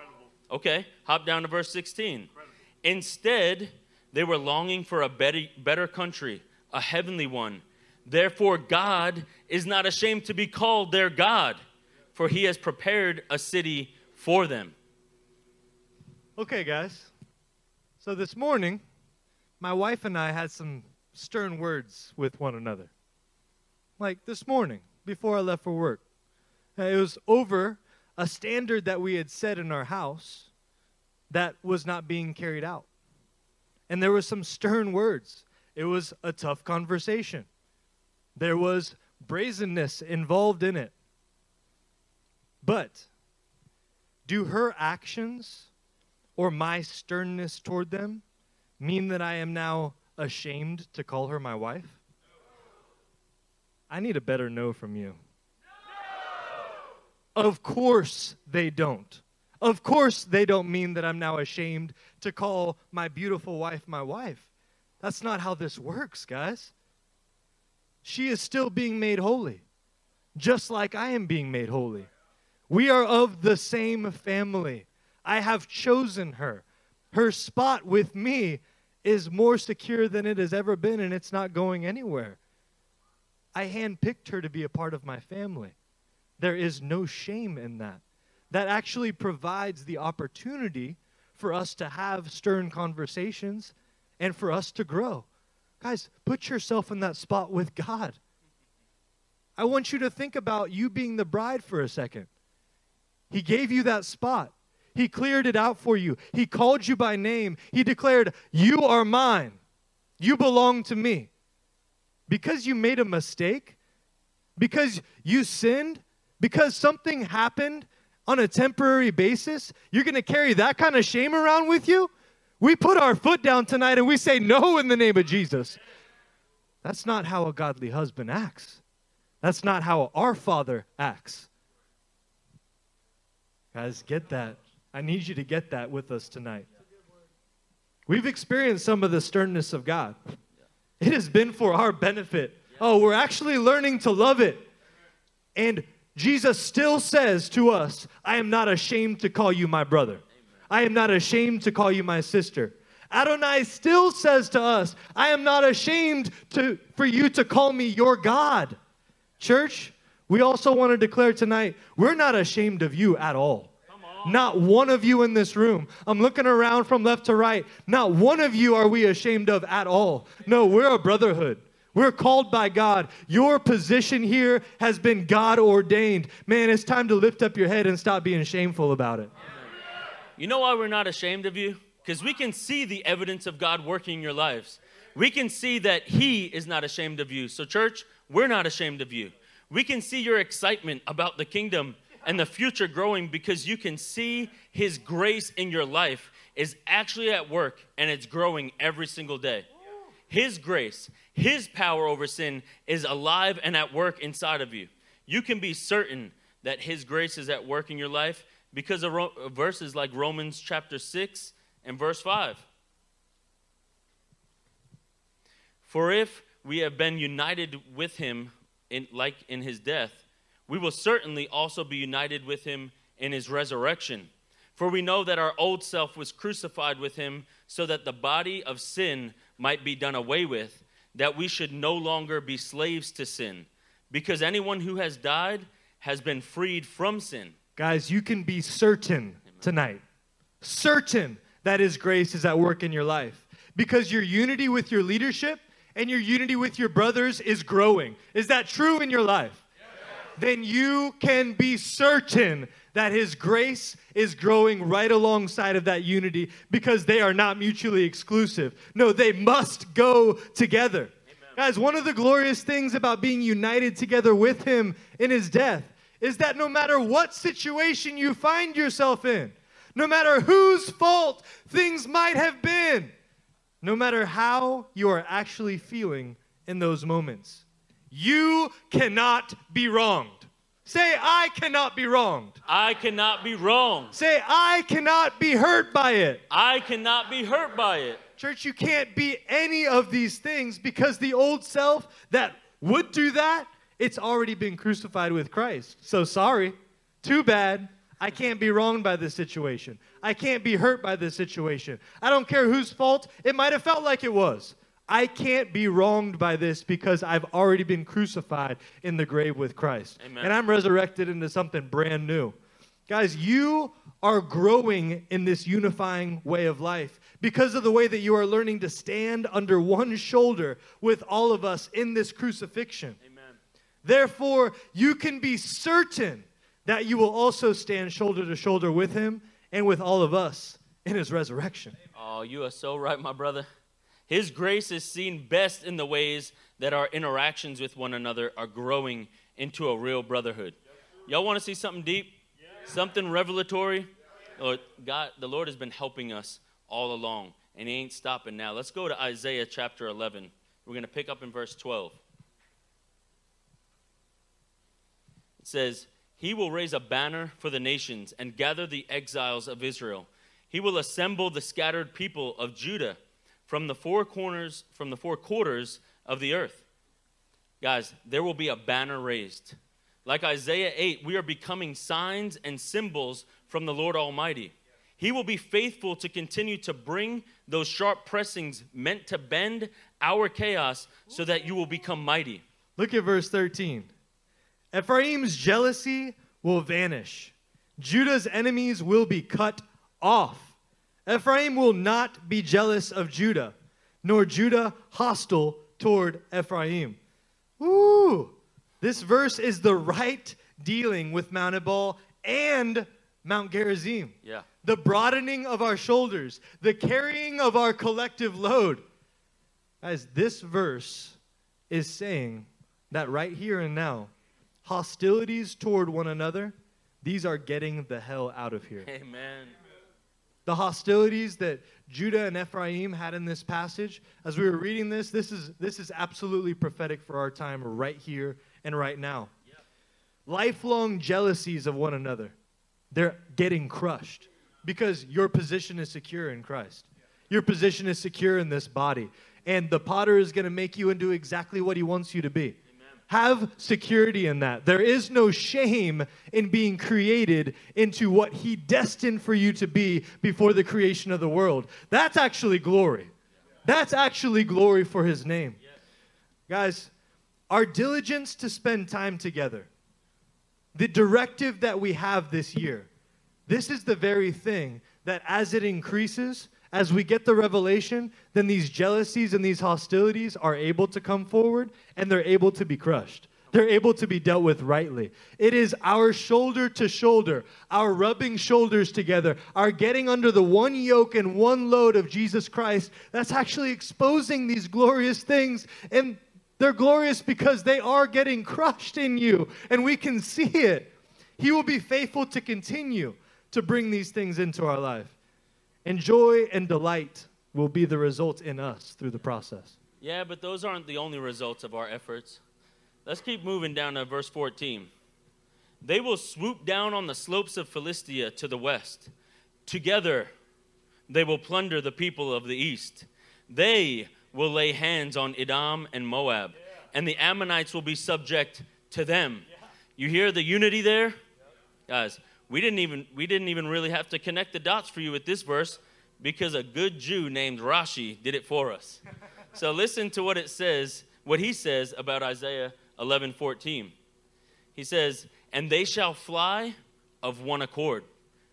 Okay, hop down to verse 16. Incredible. Instead, they were longing for a better, better country, a heavenly one. Therefore, God is not ashamed to be called their God, for he has prepared a city for them. Okay, guys. So this morning, my wife and I had some stern words with one another. Like this morning, before I left for work. Uh, it was over a standard that we had set in our house that was not being carried out and there was some stern words. It was a tough conversation. There was brazenness involved in it. But do her actions or my sternness toward them mean that I am now ashamed to call her my wife? I need a better no from you. No! Of course they don't. Of course, they don't mean that I'm now ashamed to call my beautiful wife my wife. That's not how this works, guys. She is still being made holy, just like I am being made holy. We are of the same family. I have chosen her. Her spot with me is more secure than it has ever been, and it's not going anywhere. I handpicked her to be a part of my family. There is no shame in that that actually provides the opportunity for us to have stern conversations and for us to grow. Guys, put yourself in that spot with God. I want you to think about you being the bride for a second. He gave you that spot. He cleared it out for you. He called you by name. He declared, You are mine. You belong to me. Because you made a mistake, because you sinned, because something happened on a temporary basis, you're going to carry that kind of shame around with you? We put our foot down tonight and we say no in the name of Jesus. That's not how a godly husband acts. That's not how our father acts. Guys, get that. I need you to get that with us tonight. We've experienced some of the sternness of God. It has been for our benefit. Oh, we're actually learning to love it. And Jesus still says to us, I am not ashamed to call you my brother. I am not ashamed to call you my sister. Adonai still says to us, I am not ashamed to, for you to call me your God. Church, we also want to declare tonight, we're not ashamed of you at all. Not one of you in this room. I'm looking around from left to right. Not one of you are we ashamed of at all. No, we're a brotherhood. We're called by God. Your position here has been God ordained. Man, it's time to lift up your head and stop being shameful about it. You know why we're not ashamed of you? Because we can see the evidence of God working in your lives. We can see that He is not ashamed of you. So, church, we're not ashamed of you. We can see your excitement about the kingdom and the future growing because you can see His grace in your life is actually at work and it's growing every single day. His grace, His power over sin is alive and at work inside of you. You can be certain that His grace is at work in your life because of verses like Romans chapter 6 and verse 5. For if we have been united with him in, like in his death, we will certainly also be united with him in his resurrection. For we know that our old self was crucified with him so that the body of sin might be done away with, that we should no longer be slaves to sin. Because anyone who has died has been freed from sin. Guys, you can be certain tonight, certain that His grace is at work in your life because your unity with your leadership and your unity with your brothers is growing. Is that true in your life? Then you can be certain that His grace is growing right alongside of that unity because they are not mutually exclusive. No, they must go together. Guys, one of the glorious things about being united together with Him in His death is that no matter what situation you find yourself in, no matter whose fault things might have been, no matter how you are actually feeling in those moments, you cannot be wronged. Say, I cannot be wronged. I cannot be wrong. Say, I cannot be hurt by it. I cannot be hurt by it. Church, you can't be any of these things because the old self that would do that, it's already been crucified with Christ. So sorry. Too bad. I can't be wronged by this situation. I can't be hurt by this situation. I don't care whose fault it might have felt like it was. I can't be wronged by this because I've already been crucified in the grave with Christ. Amen. And I'm resurrected into something brand new. Guys, you are growing in this unifying way of life because of the way that you are learning to stand under one shoulder with all of us in this crucifixion. Amen. Therefore, you can be certain that you will also stand shoulder to shoulder with him and with all of us in his resurrection. Oh, you are so right, my brother. His grace is seen best in the ways that our interactions with one another are growing into a real brotherhood. Y'all want to see something deep? Something revelatory? Lord, God, the Lord has been helping us all along, and He ain't stopping now. Let's go to Isaiah chapter 11. We're going to pick up in verse 12. It says, He will raise a banner for the nations and gather the exiles of Israel. He will assemble the scattered people of Judah from the four corners, from the four quarters of the earth. Guys, there will be a banner raised. Like Isaiah 8, we are becoming signs and symbols from the Lord Almighty. He will be faithful to continue to bring those sharp pressings meant to bend our chaos so that you will become mighty. Look at verse 13. Ephraim's jealousy will vanish, Judah's enemies will be cut off. Ephraim will not be jealous of Judah, nor Judah hostile toward Ephraim. Ooh, this verse is the right dealing with Mount Ebal and Mount Gerizim. Yeah. The broadening of our shoulders, the carrying of our collective load. As this verse is saying that right here and now, hostilities toward one another, these are getting the hell out of here. Amen. The hostilities that Judah and Ephraim had in this passage, as we were reading this, this is, this is absolutely prophetic for our time right here and right now. Lifelong jealousies of one another, they're getting crushed because your position is secure in Christ. Your position is secure in this body. And the potter is going to make you into exactly what he wants you to be. Have security in that. There is no shame in being created into what He destined for you to be before the creation of the world. That's actually glory. That's actually glory for His name. Guys, our diligence to spend time together, the directive that we have this year, This is the very thing that as it increases, as we get the revelation, then these jealousies and these hostilities are able to come forward and they're able to be crushed. They're able to be dealt with rightly. It is our shoulder to shoulder, our rubbing shoulders together, our getting under the one yoke and one load of Jesus Christ that's actually exposing these glorious things. And they're glorious because they are getting crushed in you, and we can see it. He will be faithful to continue to bring these things into our life. And joy and delight will be the result in us through the process. Yeah, but those aren't the only results of our efforts. Let's keep moving down to verse 14. They will swoop down on the slopes of Philistia to the west. Together, they will plunder the people of the east. They will lay hands on Edom and Moab, and the Ammonites will be subject to them. You hear the unity there? Guys, we didn't even we didn't even really have to connect the dots for you with this verse because a good Jew named Rashi did it for us. so listen to what it says, what he says about Isaiah 11:14. He says, "And they shall fly of one accord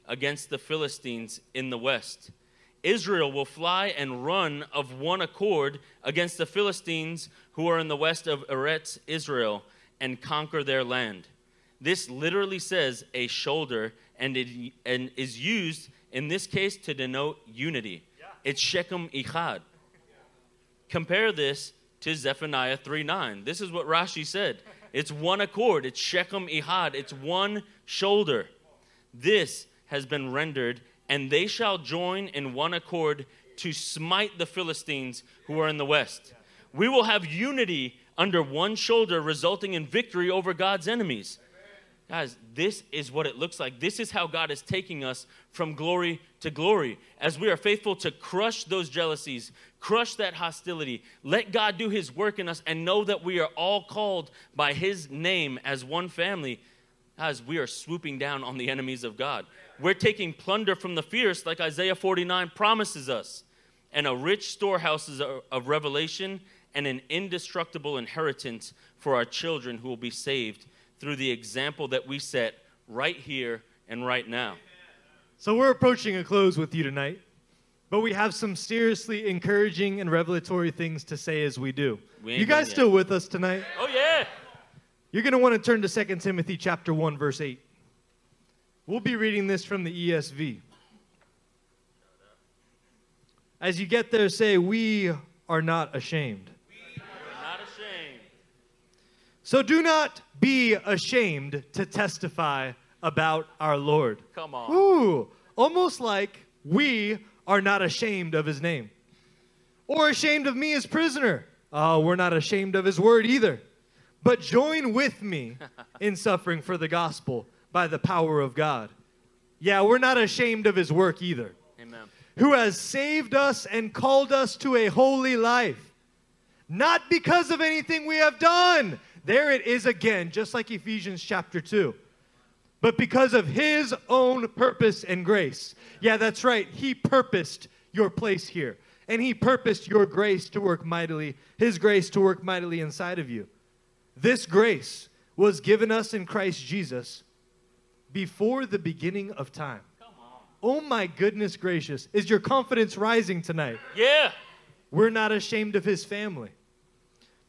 against the Philistines in the west. Israel will fly and run of one accord against the Philistines who are in the west of Eretz Israel and conquer their land." This literally says a shoulder and it and is used in this case to denote unity. It's Shechem Echad. Compare this to Zephaniah 3 9. This is what Rashi said. It's one accord, it's Shechem Echad, it's one shoulder. This has been rendered, and they shall join in one accord to smite the Philistines who are in the west. We will have unity under one shoulder, resulting in victory over God's enemies. Guys, this is what it looks like. This is how God is taking us from glory to glory. As we are faithful to crush those jealousies, crush that hostility, let God do His work in us, and know that we are all called by His name as one family. Guys, we are swooping down on the enemies of God. We're taking plunder from the fierce, like Isaiah 49 promises us, and a rich storehouses of revelation and an indestructible inheritance for our children who will be saved through the example that we set right here and right now. So we're approaching a close with you tonight, but we have some seriously encouraging and revelatory things to say as we do. We you guys still with us tonight? Oh, yeah. You're going to want to turn to 2 Timothy chapter 1 verse 8. We'll be reading this from the ESV. As you get there say we are not ashamed. We're not ashamed. So do not be ashamed to testify about our Lord. Come on. Ooh, almost like we are not ashamed of his name. Or ashamed of me as prisoner. Oh, we're not ashamed of his word either. But join with me in suffering for the gospel by the power of God. Yeah, we're not ashamed of his work either. Amen. Who has saved us and called us to a holy life. Not because of anything we have done. There it is again, just like Ephesians chapter 2 but because of his own purpose and grace. Yeah, that's right. He purposed your place here, and he purposed your grace to work mightily, his grace to work mightily inside of you. This grace was given us in Christ Jesus before the beginning of time. Oh my goodness gracious. Is your confidence rising tonight? Yeah. We're not ashamed of his family.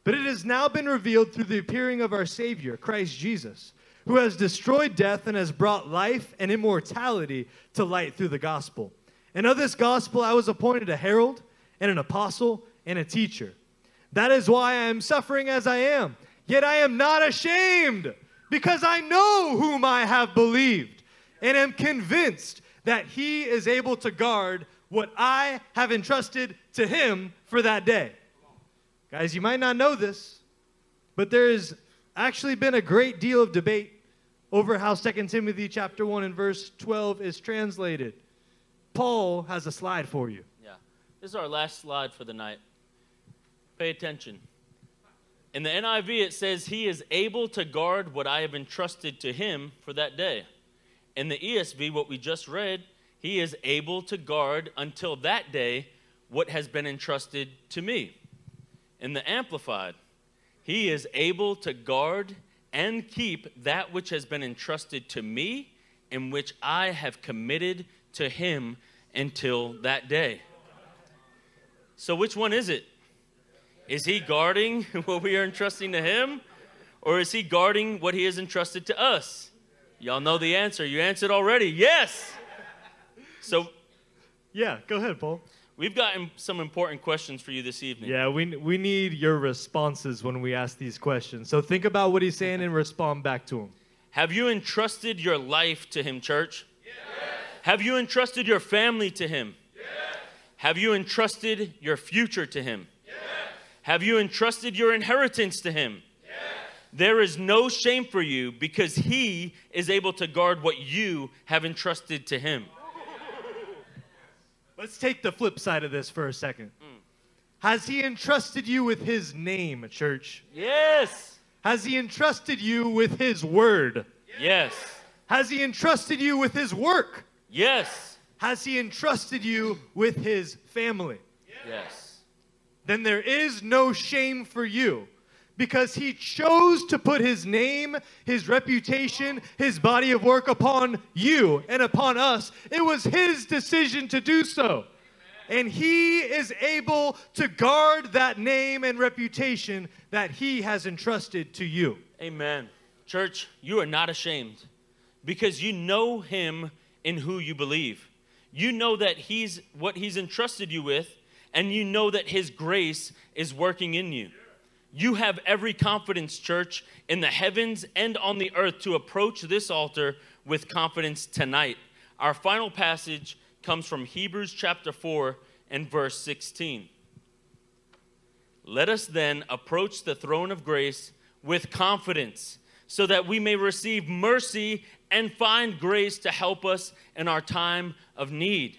But it has now been revealed through the appearing of our Savior, Christ Jesus, who has destroyed death and has brought life and immortality to light through the gospel. And of this gospel I was appointed a herald and an apostle and a teacher. That is why I am suffering as I am. Yet I am not ashamed, because I know whom I have believed, and am convinced that he is able to guard what I have entrusted to him for that day. Guys, you might not know this, but there has actually been a great deal of debate over how 2 Timothy chapter 1 and verse 12 is translated. Paul has a slide for you. Yeah. This is our last slide for the night. Pay attention. In the NIV, it says, He is able to guard what I have entrusted to him for that day. In the ESV, what we just read, He is able to guard until that day what has been entrusted to me. In the Amplified, He is able to guard and keep that which has been entrusted to me in which I have committed to him until that day. So, which one is it? Is he guarding what we are entrusting to him? Or is he guarding what he has entrusted to us? Y'all know the answer. You answered already. Yes. So, Yeah, go ahead, Paul. We've got im- some important questions for you this evening. Yeah, we, we need your responses when we ask these questions. So think about what he's saying and respond back to him. Have you entrusted your life to him, church? Have you entrusted your family to him? Have you entrusted your future to him? Have you entrusted your inheritance to him? There is no shame for you because he is able to guard what you have entrusted to him. Let's take the flip side of this for a second. Mm. Has he entrusted you with his name, church? Yes. Has he entrusted you with his word? Yes. Has he entrusted you with his work? Yes. Has he entrusted you with his family? Yes. Then there is no shame for you because he chose to put his name, his reputation, his body of work upon you and upon us. It was his decision to do so. And he is able to guard that name and reputation that he has entrusted to you. Amen. Church, you are not ashamed because you know him in who you believe. You know that he's what he's entrusted you with, and you know that his grace is working in you. You have every confidence, church, in the heavens and on the earth to approach this altar with confidence tonight. Our final passage comes from Hebrews chapter 4 and verse 16. Let us then approach the throne of grace with confidence so that we may receive mercy and find grace to help us in our time of need.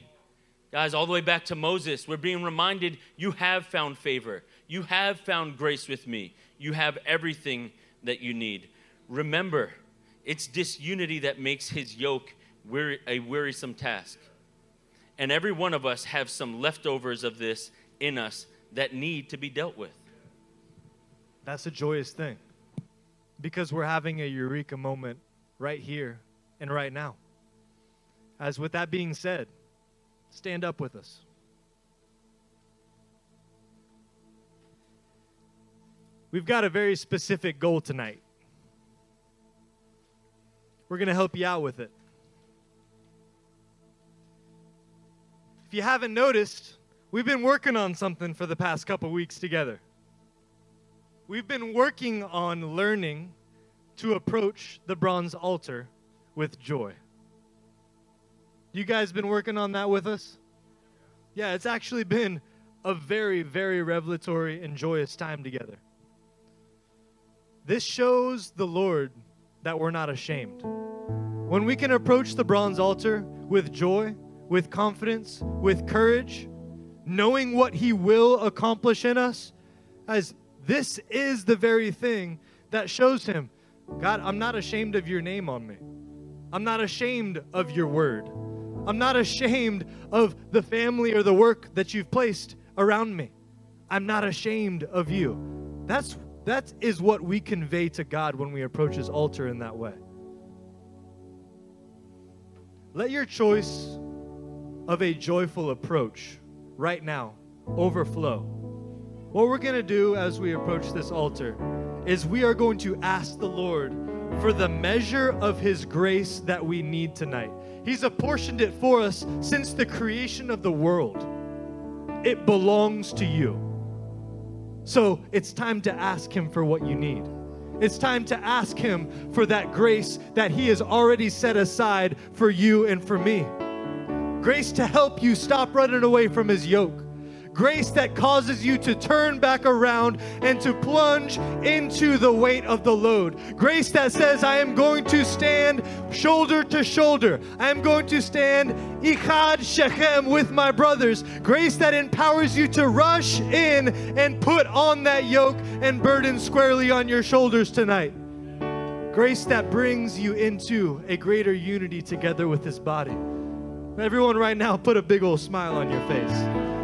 Guys, all the way back to Moses, we're being reminded you have found favor. You have found grace with me. You have everything that you need. Remember, it's disunity that makes his yoke weary, a wearisome task. And every one of us have some leftovers of this in us that need to be dealt with. That's a joyous thing because we're having a eureka moment right here and right now. As with that being said, stand up with us. We've got a very specific goal tonight. We're going to help you out with it. If you haven't noticed, we've been working on something for the past couple weeks together. We've been working on learning to approach the bronze altar with joy. You guys been working on that with us? Yeah, it's actually been a very, very revelatory and joyous time together. This shows the Lord that we're not ashamed. When we can approach the bronze altar with joy, with confidence, with courage, knowing what He will accomplish in us, as this is the very thing that shows Him, God, I'm not ashamed of your name on me. I'm not ashamed of your word. I'm not ashamed of the family or the work that you've placed around me. I'm not ashamed of you. That's that is what we convey to God when we approach his altar in that way. Let your choice of a joyful approach right now overflow. What we're going to do as we approach this altar is we are going to ask the Lord for the measure of his grace that we need tonight. He's apportioned it for us since the creation of the world. It belongs to you. So it's time to ask Him for what you need. It's time to ask Him for that grace that He has already set aside for you and for me. Grace to help you stop running away from His yoke. Grace that causes you to turn back around and to plunge into the weight of the load. Grace that says, I am going to stand shoulder to shoulder. I am going to stand Echad Shechem with my brothers. Grace that empowers you to rush in and put on that yoke and burden squarely on your shoulders tonight. Grace that brings you into a greater unity together with His body. Everyone, right now, put a big old smile on your face.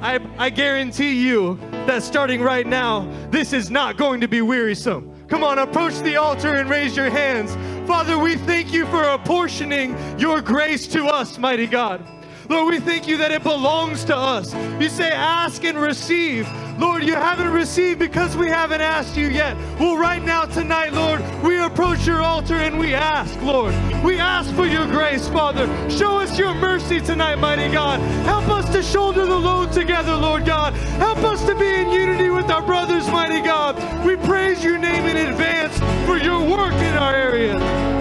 I, I guarantee you that starting right now, this is not going to be wearisome. Come on, approach the altar and raise your hands. Father, we thank you for apportioning your grace to us, mighty God. Lord, we thank you that it belongs to us. You say, ask and receive. Lord, you haven't received because we haven't asked you yet. Well, right now, tonight, Lord, we approach your altar and we ask, Lord. We ask for your grace, Father. Show us your mercy tonight, mighty God. Help us to shoulder the load together, Lord God. Help us to be in unity with our brothers, mighty God. We praise your name in advance for your work in our area.